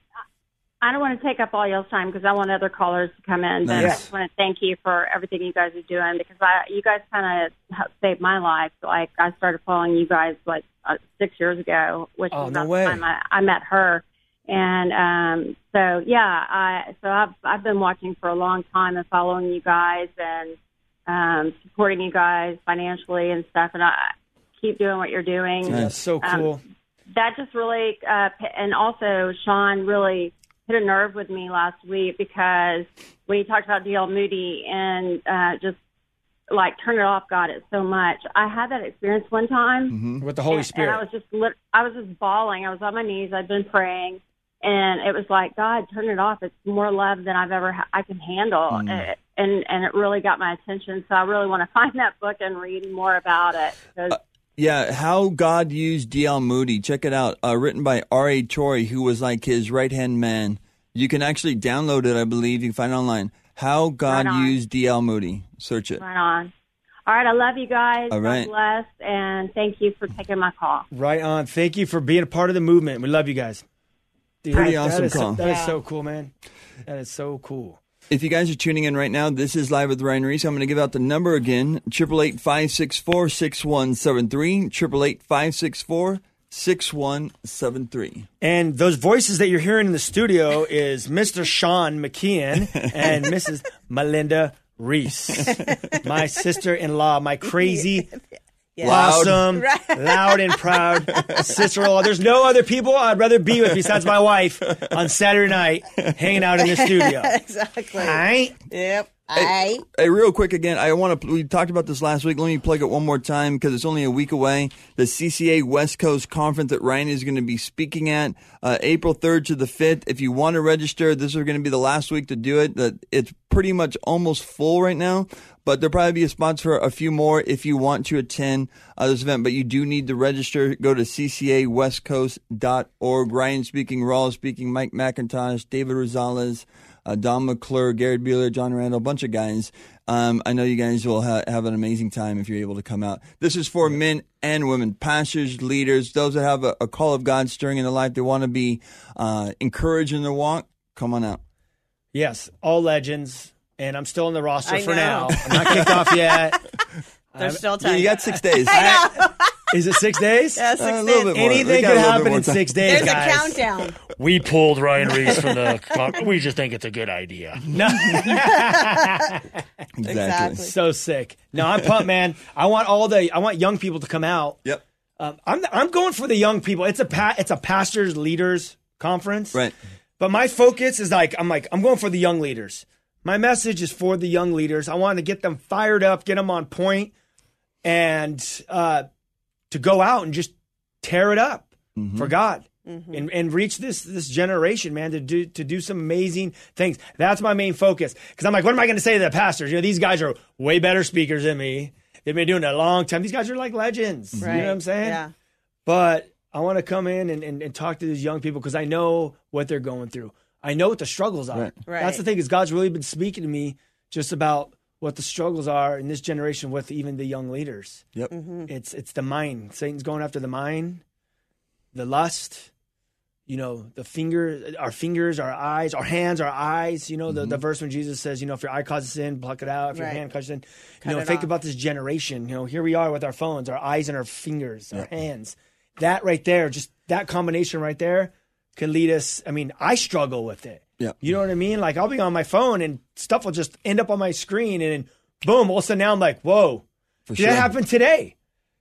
I don't want to take up all y'all's time because I want other callers to come in. But I Nice. just want to thank you for everything you guys are doing because I you guys kind of saved my life. Like I started following you guys like uh, six years ago, which Oh, was no about way. the time I, I met her. And um, so yeah, I so I've I've been watching for a long time and following you guys and um, supporting you guys financially and stuff. And I keep doing what you're doing that's so Um, cool. that just really uh, and also Sean really hit a nerve with me last week because when he talked about DL Moody and uh, just like turn it off, got it so much. I had that experience one time, with the Holy and, Spirit. and I was just lit- I was just bawling. I was on my knees. I'd been praying, and it was like God, turn it off. It's more love than I've ever ha- I can handle, Mm. and, and and it really got my attention. So I really want to find that book and read more about it. 'cause Yeah, how God used D.L. Moody. Check it out. Uh, written by R.A. Torrey, who was like his right hand man. You can actually download it, I believe. You can find it online. How God Right on. used D.L. Moody. Search it. Right on. All right, I love you guys. All right. God bless, and thank you for taking my call. right on. Thank you for being a part of the movement. We love you guys. Dude, Pretty that- awesome that is, call. That is Yeah. so cool, man. That is so cool. If you guys are tuning in right now, this is Live with Ryan Ries. I'm going to give out the number again, 888-564-6173, 888-564-6173. And those voices that you're hearing in the studio is Mr. Sean McKeon and Mrs. Melinda Ries, my sister-in-law, my crazy, awesome, loud and proud sister-in-law. There's no other people I'd rather be with besides my wife on Saturday night, hanging out in the studio. Exactly. All right. Yep. I Hey, real quick again, I want to. We talked about this last week. Let me plug it one more time because it's only a week away. The CCA West Coast Conference that Ryan is going to be speaking at uh, April 3rd to the 5th. If you want to register, this is going to be the last week to do it. That it's pretty much almost full right now, but there'll probably be a spot for a few more if you want to attend uh, this event. But you do need to register. Go to ccawestcoast.org. Ryan speaking, Raul speaking, Mike MacIntosh, David Rosales uh, Don McClure, Garrett Bueller, John Randall, a bunch of guys. Um, I know you guys will ha- have an amazing time if you're able to come out. This is for men and women, pastors, leaders, those that have a, a call of God stirring in their life. They want to be uh, encouraged in their walk. Come on out. Yes, all legends, and I'm still in the roster I for know. now. I'm not kicked off yet. there's still Yeah, time. you got six days. Is it six days? yeah, six Uh, a days. little bit more. We Anything got could a little bit happen in six days, There's guys. a countdown. We pulled Ryan Ries from the. We just think it's a good idea. No, Exactly. Exactly. so sick. No, I'm pumped, man. I want all the I want young people to come out. Yep. Um, I'm I'm going for the young people. It's a pa- it's a pastors leaders conference. Right. But my focus is like I'm like I'm going for the young leaders. My message is for the young leaders. I want to get them fired up, get them on point, and uh, to go out and just tear it up for God and, and reach this this generation, man, to do to do some amazing things. That's my main focus. Because I'm like, what am I going to say to the pastors? You know, these guys are way better speakers than me. They've been doing it a long time. These guys are like legends. You know what I'm saying? Yeah. But I want to come in and, and, and talk to these young people because I know what they're going through. I know what the struggles are. Right. Right. That's the thing is God's really been speaking to me just about what the struggles are in this generation with even the young leaders. Yep. Mm-hmm. It's it's the mind. Satan's going after the mind, the lust, you know, the finger, our fingers, our eyes, our hands, our eyes. You know, the, the mm-hmm. verse when Jesus says, you know, if your eye causes sin, pluck it out. If your hand causes sin, Cut you know, think off. about this generation. You know, here we are with our phones, our eyes and our fingers, our hands. That right there, just that combination right there, can lead us. I mean, I struggle with it. Yeah. You know what I mean? Like I'll be on my phone and stuff will just end up on my screen, and then boom, all of a sudden now I'm like, whoa, For Dude, sure. that happened today.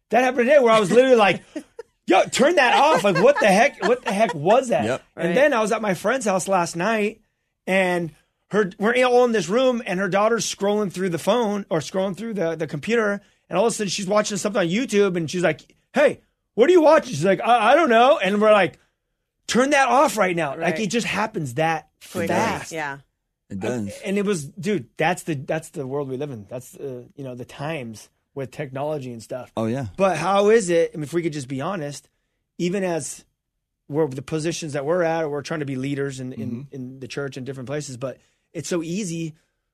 That happened today where I was literally like, yo, turn that off. Like, what the heck? What the heck was that? Yep. Right. And then I was at my friend's house last night and her we're all in this room and her daughter's scrolling through the phone or scrolling through the, the computer and all of a sudden she's watching something on YouTube and she's like, Hey, what are you watching? She's like, I, I don't know. And we're like, turn that off right now. Like it just happens that Quickly. fast. Yeah. It does. And it was, dude, that's the that's the world we live in. That's uh, you know the times with technology and stuff. Oh yeah. But how is it? I mean, if we could just be honest, even as we're the positions that we're at, or we're trying to be leaders in, in, in the church and different places, but it's so easy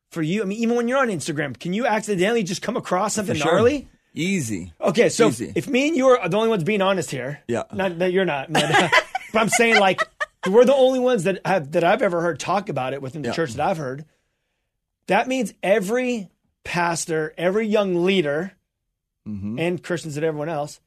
for you. I mean, even when you're on Instagram, can you accidentally just come across something sure. gnarly? Easy. Okay, so Easy. if me and you are the only ones being honest here, Yeah. not that you're not, but, but I'm saying like we're the only ones that have that I've ever heard talk about it within the Yeah. church that I've heard. That means every pastor, every young leader, Mm-hmm. and Christians and everyone else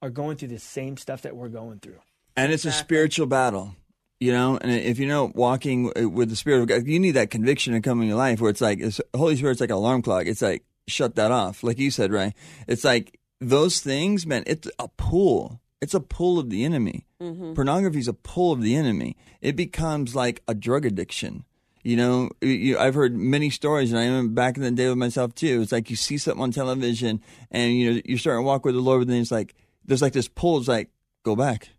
are going through the same stuff that we're going through. And it's a spiritual battle, you know. And if you know walking with the Spirit of God, you need that conviction to come in your life where it's like it's, Holy Spirit's like an alarm clock. It's like shut that off, like you said, right? It's like those things, man. It's a pull. It's a pull of the enemy. Pornography is a pull of the enemy. It becomes like a drug addiction. You know, you, I've heard many stories, and I remember back in the day with myself too. It's like you see something on television, and you know you're starting to walk with the Lord, but then it's like there's like this pull. It's like go back,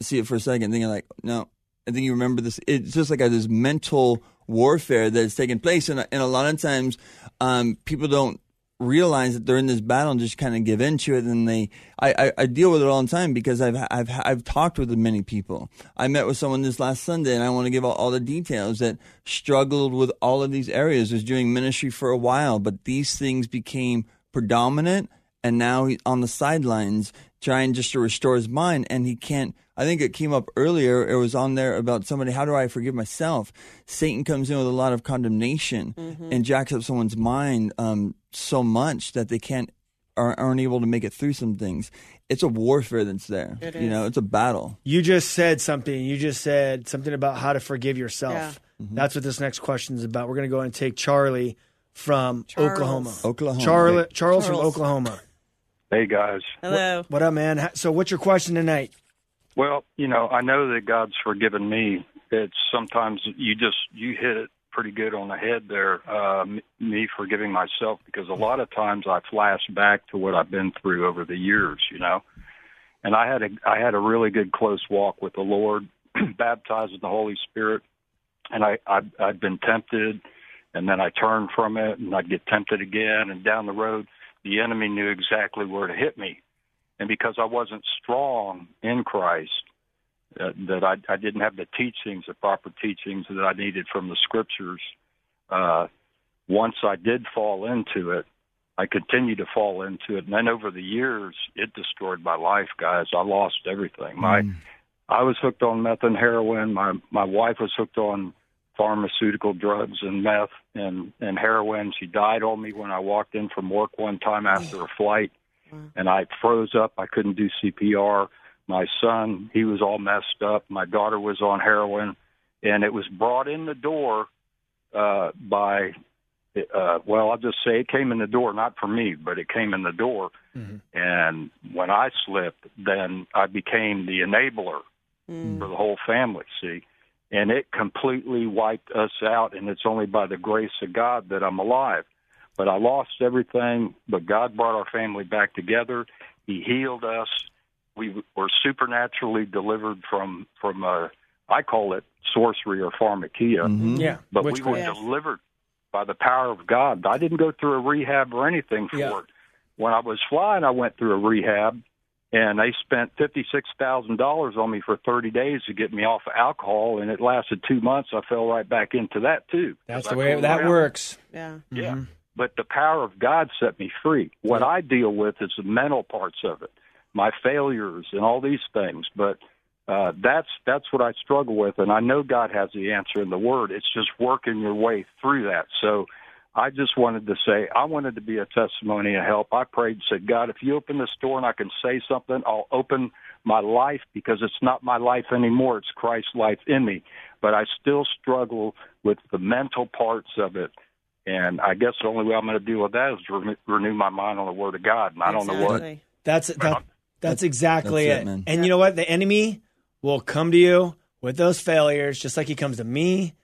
see it for a second, then you're like, no. And then you remember this. It's just like a, this mental warfare that's taking place, and and a lot of times, um, people don't realize that they're in this battle and just kind of give into it. And they, I, I, I deal with it all the time because I've, I've, I've talked with many people. I met with someone this last Sunday, and I want to give all, all the details that struggled with all of these areas. Was doing ministry for a while, but these things became predominant, and now he's on the sidelines trying just to restore his mind, and he can't. I think it came up earlier. It was on there about somebody. How do I forgive myself? Satan comes in with a lot of condemnation and jacks up someone's mind um, so much that they can't are, aren't able to make it through some things. It's a warfare that's there. you know, it's a battle. You just said something. You just said something about how to forgive yourself. Yeah. That's what this next question is about. We're going to go and take Charlie from Charles. Oklahoma. Oklahoma. Charlie, Charles, from Oklahoma. Hey guys. Hello. What up, man? So, what's your question tonight? Well, you know, I know that God's forgiven me. It's sometimes you just you hit it pretty good on the head there, uh, me forgiving myself, because a lot of times I flash back to what I've been through over the years, you know. And I had a I had a really good close walk with the Lord, baptized with the Holy Spirit, and I I'd, I'd been tempted, and then I turned from it, and I'd get tempted again, and down the road, the enemy knew exactly where to hit me, and because I wasn't strong in Christ, uh, that I, I didn't have the teachings, the proper teachings that I needed from the scriptures. Uh, once I did fall into it, I continued to fall into it, and then over the years, it destroyed my life, guys. I lost everything. My, I was hooked on meth and heroin. My my wife was hooked on pharmaceutical drugs and meth and and heroin. She died on me when I walked in from work one time after a flight, and I froze up. I couldn't do CPR. My son, he was all messed up. My daughter was on heroin, and it was brought in the door uh, by. Uh, well, I'll just say it came in the door, not for me, but it came in the door. And when I slipped, then I became the enabler for the whole family. See, and it completely wiped us out. And it's only by the grace of God that I'm alive. But I lost everything. But God brought our family back together. He healed us. We were supernaturally delivered from from a, I call it sorcery or pharmakeia. Mm-hmm. Yeah, But we witchcraft. were delivered by the power of God. I didn't go through a rehab or anything for Yeah. it. When I was flying, I went through a rehab, and they spent fifty six thousand dollars on me for thirty days to get me off of alcohol, and it lasted two months. I fell right back into that too. That's the I way that around. works. Yeah. Yeah. Mm-hmm. But the power of God set me free. What I deal with is the mental parts of it, my failures and all these things. But uh, that's that's what I struggle with, and I know God has the answer in the Word. It's just working your way through that. So I just wanted to say I wanted to be a testimony of help. I prayed and said, God, if you open this door and I can say something, I'll open my life because it's not my life anymore. It's Christ's life in me. But I still struggle with the mental parts of it. And I guess the only way I'm going to deal with that is to re- renew my mind on the Word of God. And I don't know what. Exactly. That's that, that's exactly that's it. it, man. And you know what? The enemy will come to you with those failures, just like he comes to me,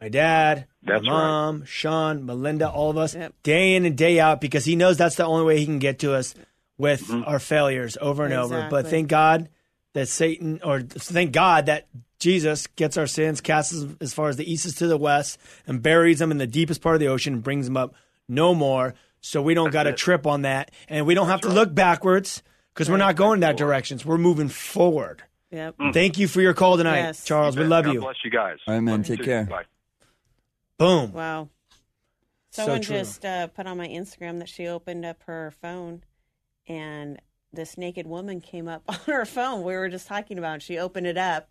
my dad, That's my mom, Sean, Melinda, all of us, Yep. day in and day out, because he knows that's the only way he can get to us with Mm-hmm. our failures over and over. But thank God that Satan, or thank God that Jesus gets our sins, casts us as far as the east is to the west, and buries them in the deepest part of the ocean and brings them up no more. So we don't got to trip on that, and we don't have to look backwards because we're not going that directions. We're moving forward. Yep. Thank you for your call tonight, Yes. Charles. We love God you. bless you guys. All right, man. Love you Take too. care. Bye. Boom. Wow. So Someone true. just uh, put on my Instagram that she opened up her phone and this naked woman came up on her phone. We were just talking about it. She opened it up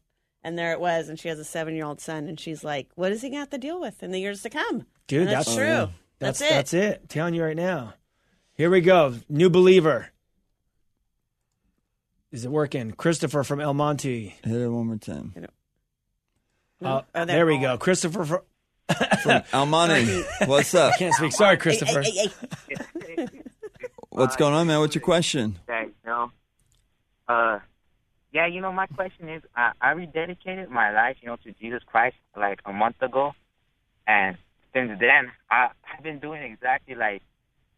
and there it was. And she has a seven year old son. And she's like, what is he going to have to deal with in the years to come? Dude, And that's, that's- true. Oh, yeah. That's, That's it. that's it. telling you right now. Here we go. New believer. Is it working? Christopher from El Monte. Hit it one more time. Uh, Oh, there we go. Christopher from. El Monte. what's up? Can't speak. Sorry, Christopher. Hey, hey, hey. What's going on, man? What's your question? that, you know. Uh, yeah, you know, my question is, I, I rededicated my life, you know, to Jesus Christ like a month ago, and since then, I, I've been doing exactly like,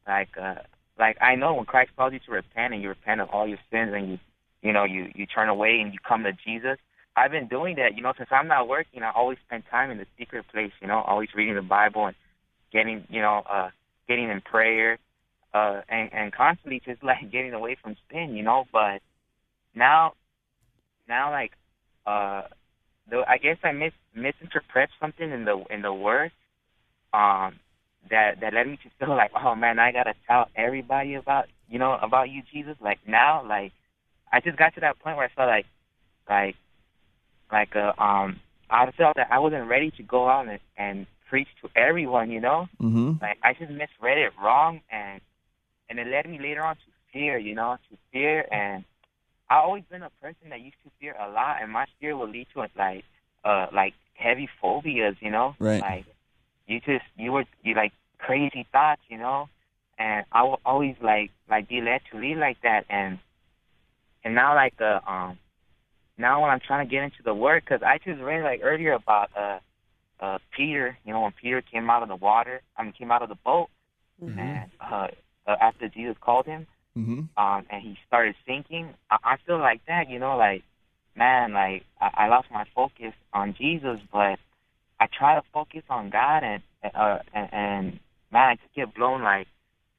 like, uh, like I know when Christ calls you to repent and you repent of all your sins and you, you know, you you turn away and you come to Jesus. I've been doing that, you know, since I'm not working. I always spend time in the secret place, you know, always reading the Bible and getting, you know, uh, getting in prayer, uh, and and constantly just like getting away from sin, you know. But now, now like, uh, though I guess I mis misinterpret something in the in the word, um, that that led me to feel like, oh man, I gotta tell everybody about you know about you, Jesus. Like now, like I just got to that point where I felt like, like, like uh, um, I felt that I wasn't ready to go out and, and preach to everyone, you know Mm-hmm. like I just misread it wrong and and it led me later on to fear, you know, to fear and I've always been a person that used to fear a lot and my fear would lead to like uh like heavy phobias, you know? Right. Like you just you were you like crazy thoughts, you know? And I will always like like be led to lead like that and and now like uh um now when I'm trying to get into the word cuz I just read like earlier about uh uh, Peter, you know, when Peter came out of the water, I mean, came out of the boat, and uh, uh, after Jesus called him, hmm um, and he started sinking, I, I feel like that, you know, like, man, like, I, I lost my focus on Jesus, but I try to focus on God, and, uh, and, and man, I just get blown, like,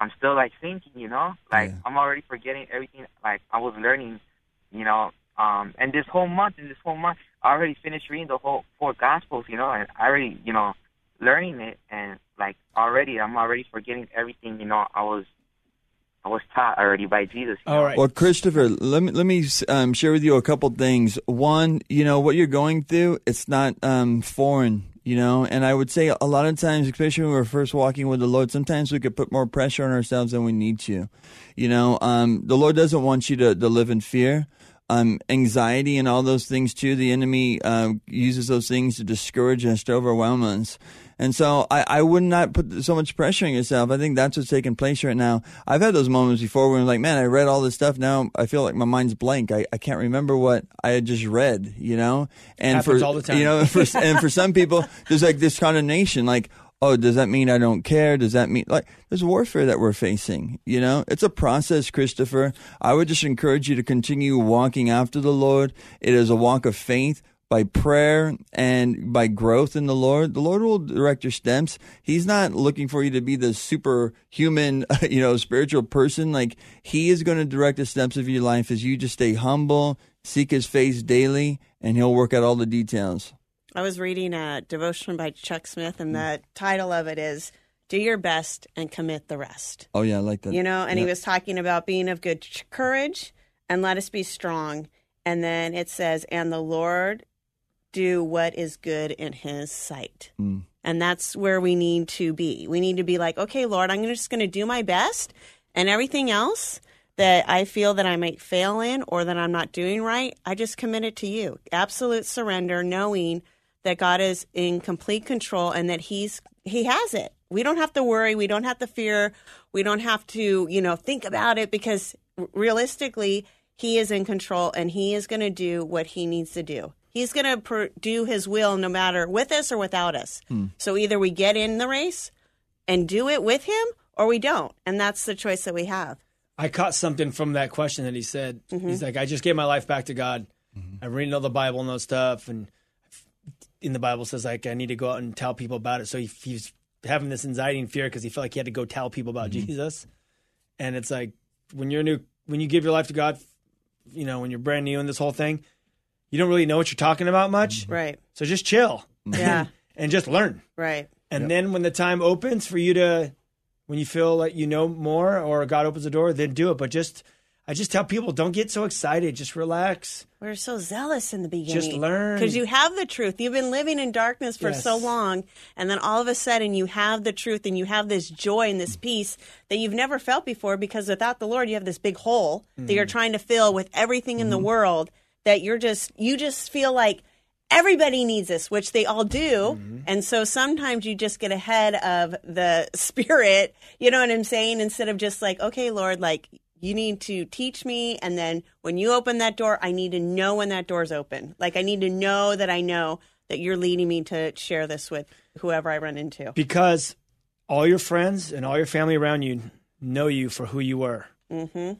I'm still, like, sinking, you know? Like, Yeah. I'm already forgetting everything, like, I was learning, you know, um, and this whole month, in this whole month, I already finished reading the whole four Gospels, you know, and I already, you know, learning it, and like already, I'm already forgetting everything, you know, I was, I was taught already by Jesus. You All know? right. Well, Christopher, let me let me um, share with you a couple things. One, you know what you're going through, it's not um, foreign, you know. And I would say a lot of times, especially when we're first walking with the Lord, sometimes we could put more pressure on ourselves than we need to. You know, um, the Lord doesn't want you to, to live in fear. Um, anxiety and all those things too. The enemy uh, uses those things to discourage us, to overwhelm us. And so I, I would not put so much pressure on yourself. I think that's what's taking place right now. I've had those moments before where I'm like, man, I read all this stuff. Now I feel like my mind's blank. I, I can't remember what I had just read, you know? And Happens for, all the time. you know, for, and for some people, there's like this condemnation, like, oh, does that mean I don't care? Does that mean like there's warfare that we're facing? You know, it's a process, Christopher. I would just encourage you to continue walking after the Lord. It is a walk of faith by prayer and by growth in the Lord. The Lord will direct your steps. He's not looking for you to be the superhuman, you know, spiritual person. Like He is going to direct the steps of your life as you just stay humble, seek His face daily, and He'll work out all the details. I was reading a devotion by Chuck Smith, and hmm. the title of it is "Do Your Best and Commit the Rest." Oh yeah, I like that. You know, and he was talking about being of good courage and let us be strong. And then it says, "And the Lord do what is good in His sight." Mm. And that's where we need to be. We need to be like, okay, Lord, I'm just going to do my best, and everything else that I feel that I might fail in or that I'm not doing right, I just commit it to you. Absolute surrender, knowing that God is in complete control and that He's He has it. We don't have to worry. We don't have to fear. We don't have to, you know, think about it because realistically, He is in control and He is going to do what He needs to do. He's going to per- do His will no matter with us or without us. So either we get in the race and do it with Him or we don't. And that's the choice that we have. I caught something from that question that he said. Mm-hmm. He's like, I just gave my life back to God. I'm reading all the Bible and those stuff, and in the Bible says like I need to go out and tell people about it. So he, he's having this anxiety and fear because he felt like he had to go tell people about Mm-hmm. Jesus. And it's like when you're new, when you give your life to God, you know, when you're brand new in this whole thing, you don't really know what you're talking about much. Mm-hmm. Right. So just chill. Yeah. and just learn. Right. And then when the time opens for you to, when you feel like you know more or God opens the door, then do it. But just, I just tell people, don't get so excited. Just relax. We're so zealous in the beginning. Just learn. Because you have the truth. You've been living in darkness for Yes. so long. And then all of a sudden you have the truth and you have this joy and this peace that you've never felt before because without the Lord, you have this big hole that you're mm. trying to fill with everything in the mm-hmm. world that you're just, you just feel like everybody needs this, which they all do. And so sometimes you just get ahead of the spirit, you know what I'm saying? Instead of just like, okay, Lord, like, you need to teach me. And then when you open that door, I need to know when that door's open. Like, I need to know that I know that you're leading me to share this with whoever I run into. Because all your friends and all your family around you know you for who you were. hmm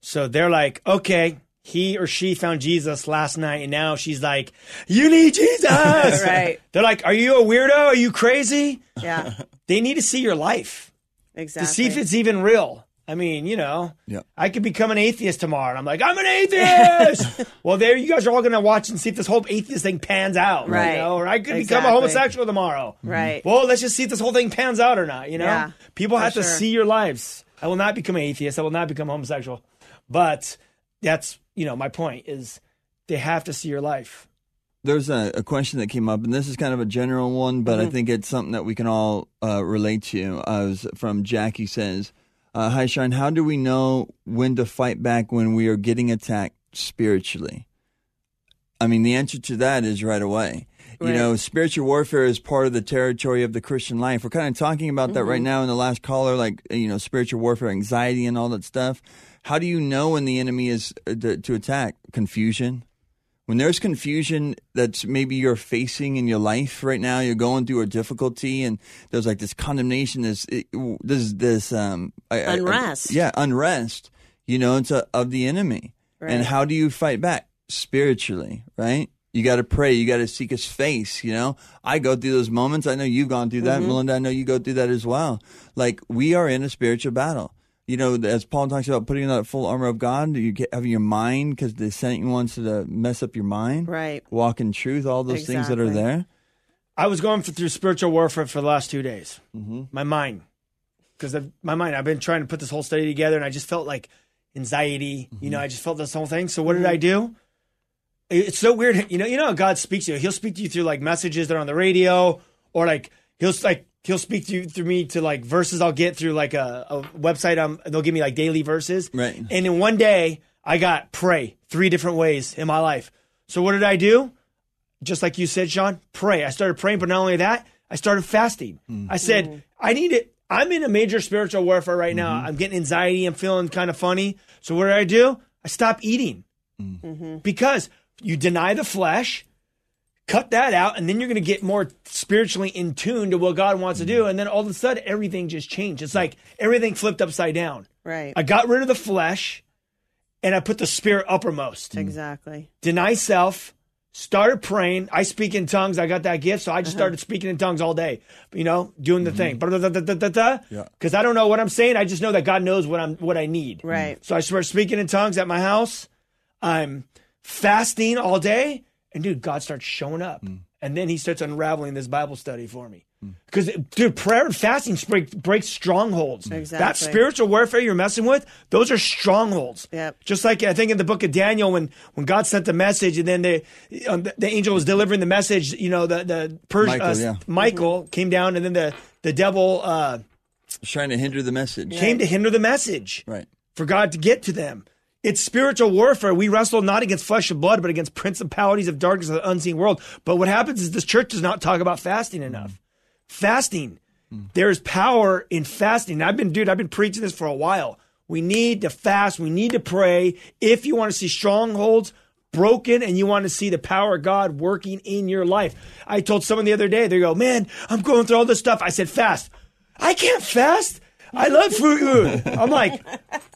So they're like, okay, he or she found Jesus last night, and now she's like, you need Jesus. Right. They're like, are you a weirdo? Are you crazy? Yeah, They need to see your life exactly. to see if it's even real. I mean, you know, Yeah. I could become an atheist tomorrow, and I'm like, I'm an atheist. well, there you guys are all going to watch and see if this whole atheist thing pans out, Right. You know? Or I could become a homosexual tomorrow, Right. Mm-hmm. Well, let's just see if this whole thing pans out or not. You know, Yeah, people for have to sure. see your lives. I will not become an atheist. I will not become homosexual, but that's you know my point is they have to see your life. There's a, a question that came up, and this is kind of a general one, but I think it's something that we can all uh, relate to. Uh, was from Jackie says, uh, "Hi, Sean. How do we know when to fight back when we are getting attacked spiritually?" I mean, the answer to that is right away. You know, spiritual warfare is part of the territory of the Christian life. We're kind of talking about that right now in the last caller, like you know, spiritual warfare, anxiety, and all that stuff. How do you know when the enemy is uh, to, to attack? Confusion When there's confusion that's maybe you're facing in your life right now, you're going through a difficulty, and there's like this condemnation, this this this um I- I- I- Unrest. yeah, unrest. You know, it's a, of the enemy. And how do you fight back spiritually? Right. You got to pray. You got to seek His face. You know, I go through those moments. I know you've gone through that, Mm-hmm. Melinda. I know you go through that as well. Like we are in a spiritual battle. You know, as Paul talks about putting on that full armor of God, you get having your mind because the Satan wants to mess up your mind. Right. Walk in truth. All those things that are there. I was going for, through spiritual warfare for the last two days. Mm-hmm. My mind, because my mind. I've been trying to put this whole study together, and I just felt like anxiety. You know, mm-hmm. I just felt this whole thing. So what did mm-hmm. I do? It's so weird. You know, you know how God speaks to you. He'll speak to you through like messages that are on the radio, or like he'll like he'll speak to you through me to like verses I'll get through like a, a website. Um, they'll give me like daily verses. Right. And in one day, I got pray three different ways in my life. So what did I do? just like you said, Sean, pray. I started praying, but not only that, I started fasting. Mm. I said, mm. I need it. I'm in a major spiritual warfare right now. Mm-hmm. I'm getting anxiety. I'm feeling kind of funny. So what did I do? I stopped eating mm. mm-hmm. because you deny the flesh, cut that out, and then you're going to get more spiritually in tune to what God wants to do. Mm-hmm. And then all of a sudden, everything just changed. It's like everything flipped upside down. Right. I got rid of the flesh and I put the spirit uppermost mm-hmm. Exactly. deny self, started praying. I speak in tongues. I got that gift, so I just uh-huh. started speaking in tongues all day. You know, doing the thing. Mm-hmm. Yeah. Because I don't know what I'm saying. I just know that God knows what I'm what I need. Right. So I started speaking in tongues at my house. I'm fasting all day, and dude, God starts showing up, and then He starts unraveling this Bible study for me. Because, dude, prayer and fasting break, breaks strongholds. That spiritual warfare you're messing with, those are strongholds. Yep. Just like I think in the book of Daniel, when when God sent the message, and then the um, the, the angel was delivering the message, you know, the the Pers- Michael, uh, yeah. Michael came down, and then the the devil uh, It's trying to hinder the message. came to hinder the message Right. for God to get to them. It's spiritual warfare. We wrestle not against flesh and blood, but against principalities of darkness of the unseen world. But what happens is this church does not talk about fasting enough. Fasting. There's power in fasting. I've been, dude, I've been preaching this for a while. We need to fast. We need to pray. If you want to see strongholds broken and you want to see the power of God working in your life. I told someone the other day, they go, man, I'm going through all this stuff. I said, fast. I can't fast. I love food. I'm like,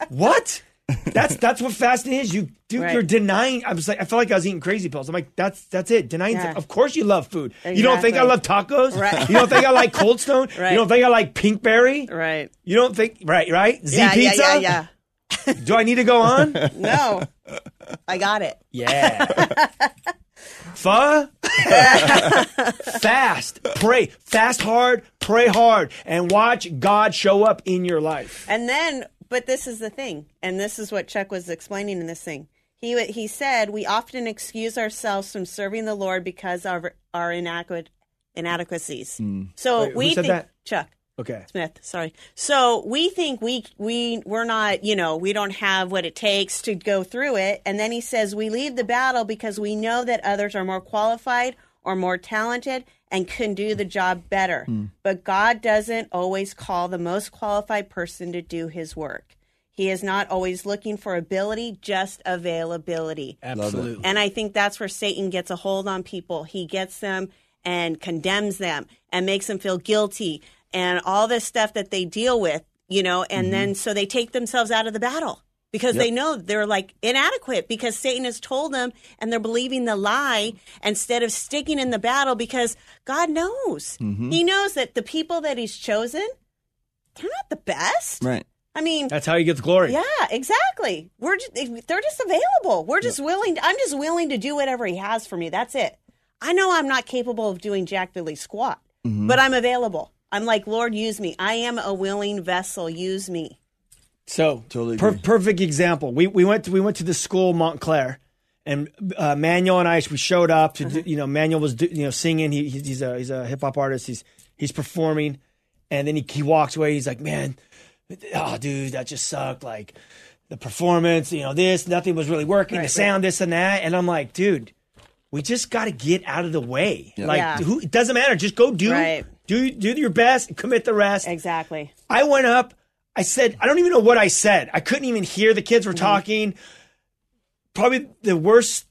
what? That's that's what fasting is. You dude, Right. you're denying. I was like, I felt like I was eating crazy pills. I'm like, that's that's it. Denying. Yeah. Of course, you love food. You don't think I love tacos? Right. You don't think I like Cold Stone? Right. You don't think I like Pinkberry? Right. You don't think right? Right? Z yeah, pizza. yeah, yeah, yeah. Do I need to go on? No, I got it. Yeah. Pho? Fast. Pray. Fast hard. Pray hard. And watch God show up in your life. And then, but this is the thing, and this is what Chuck was explaining in this thing. He he said we often excuse ourselves from serving the Lord because of our inadequate inadequacies. Hmm. So Wait, we said think that? Chuck Okay. Smith, sorry. So we think we we we're not, you know, we don't have what it takes to go through it. And then he says we leave the battle because we know that others are more qualified or more talented and can do the mm. job better. Mm. But God doesn't always call the most qualified person to do his work. He is not always looking for ability, just availability. Absolutely. And I think that's where Satan gets a hold on people. He gets them and condemns them and makes them feel guilty and all this stuff that they deal with, you know, and mm-hmm. then so they take themselves out of the battle because they know they're like inadequate because Satan has told them and they're believing the lie instead of sticking in the battle because God knows. Mm-hmm. He knows that the people that he's chosen, they're not the best. Right. I mean, That's how he gets glory. yeah, exactly. We're just, they're just available. We're just willing. I'm just willing to do whatever he has for me. That's it. I know I'm not capable of doing jack diddly squat, mm-hmm. but I'm available. I'm like, Lord, use me. I am a willing vessel. Use me. So Totally per- perfect example. We we went to, we went to the school Montclair, and uh, Manuel and I we showed up to do- you know Manuel was do, you know singing. He, he's he's a he's a hip hop artist. He's he's performing, and then he he walks away. He's like, man, oh dude, that just sucked. Like the performance, you know, this nothing was really working. the sound, this and that, and I'm like, dude. We just got to get out of the way. Like, Yeah. who? It doesn't matter. Just go do, Right. do, do your best. Commit the rest. Exactly. I went up. I said, I don't even know what I said. I couldn't even hear the kids were mm-hmm. talking. Probably the worst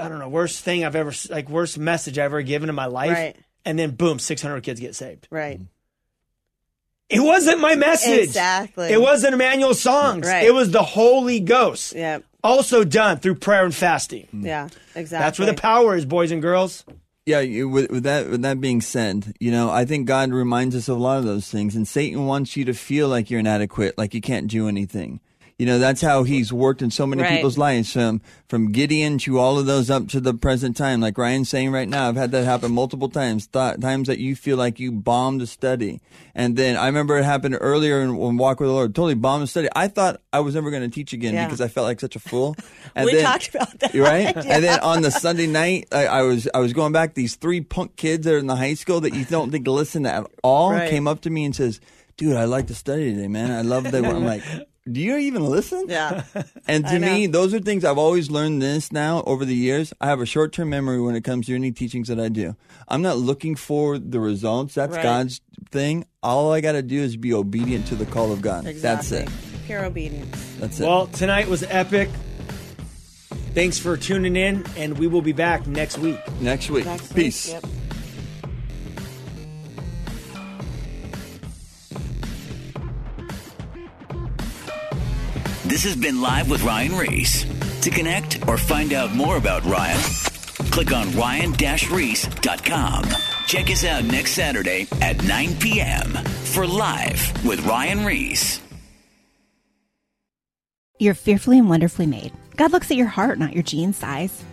I don't know, worst thing I've ever like worst message I've ever given in my life. Right. And then boom, 600 kids get saved. Right. It wasn't my message. Exactly. It wasn't Emmanuel songs. Right. It was the Holy Ghost. Yeah. Also done through prayer and fasting. Yeah. Exactly. That's where the power is, boys and girls. Yeah, you, with, with that with that being said, you know, I think God reminds us of a lot of those things, and Satan wants you to feel like you're inadequate, like you can't do anything. You know, that's how he's worked in so many Right. people's lives, from from Gideon to all of those up to the present time. Like Ryan's saying right now, I've had that happen multiple times. Th- times that you feel like you bombed a study, and then I remember it happened earlier in, in Walk with the Lord. Totally bombed a study. I thought I was never going to teach again Yeah. because I felt like such a fool. And we then, talked about that. right. And then on the Sunday night, I, I was I was going back. These three punk kids that are in the high school that you don't think listen at all Right. came up to me and says, "Dude, I like to study today, man. I love that." I'm like, "Do you even listen?" Yeah. And to me, those are things I've always learned. This now over the years, I have a short term memory when it comes to any teachings that I do. I'm not looking for the results. That's Right. God's thing. All I got to do is be obedient to the call of God. That's it. Pure obedience. That's it. Well, tonight was epic. Thanks for tuning in, and we will be back next week. Next week. Next week, Peace. Yep. This has been Live with Ryan Ries. To connect or find out more about Ryan, click on ryan-reese.com. Check us out next Saturday at 9 p.m. for Live with Ryan Ries. You're fearfully and wonderfully made. God looks at your heart, not your jean size.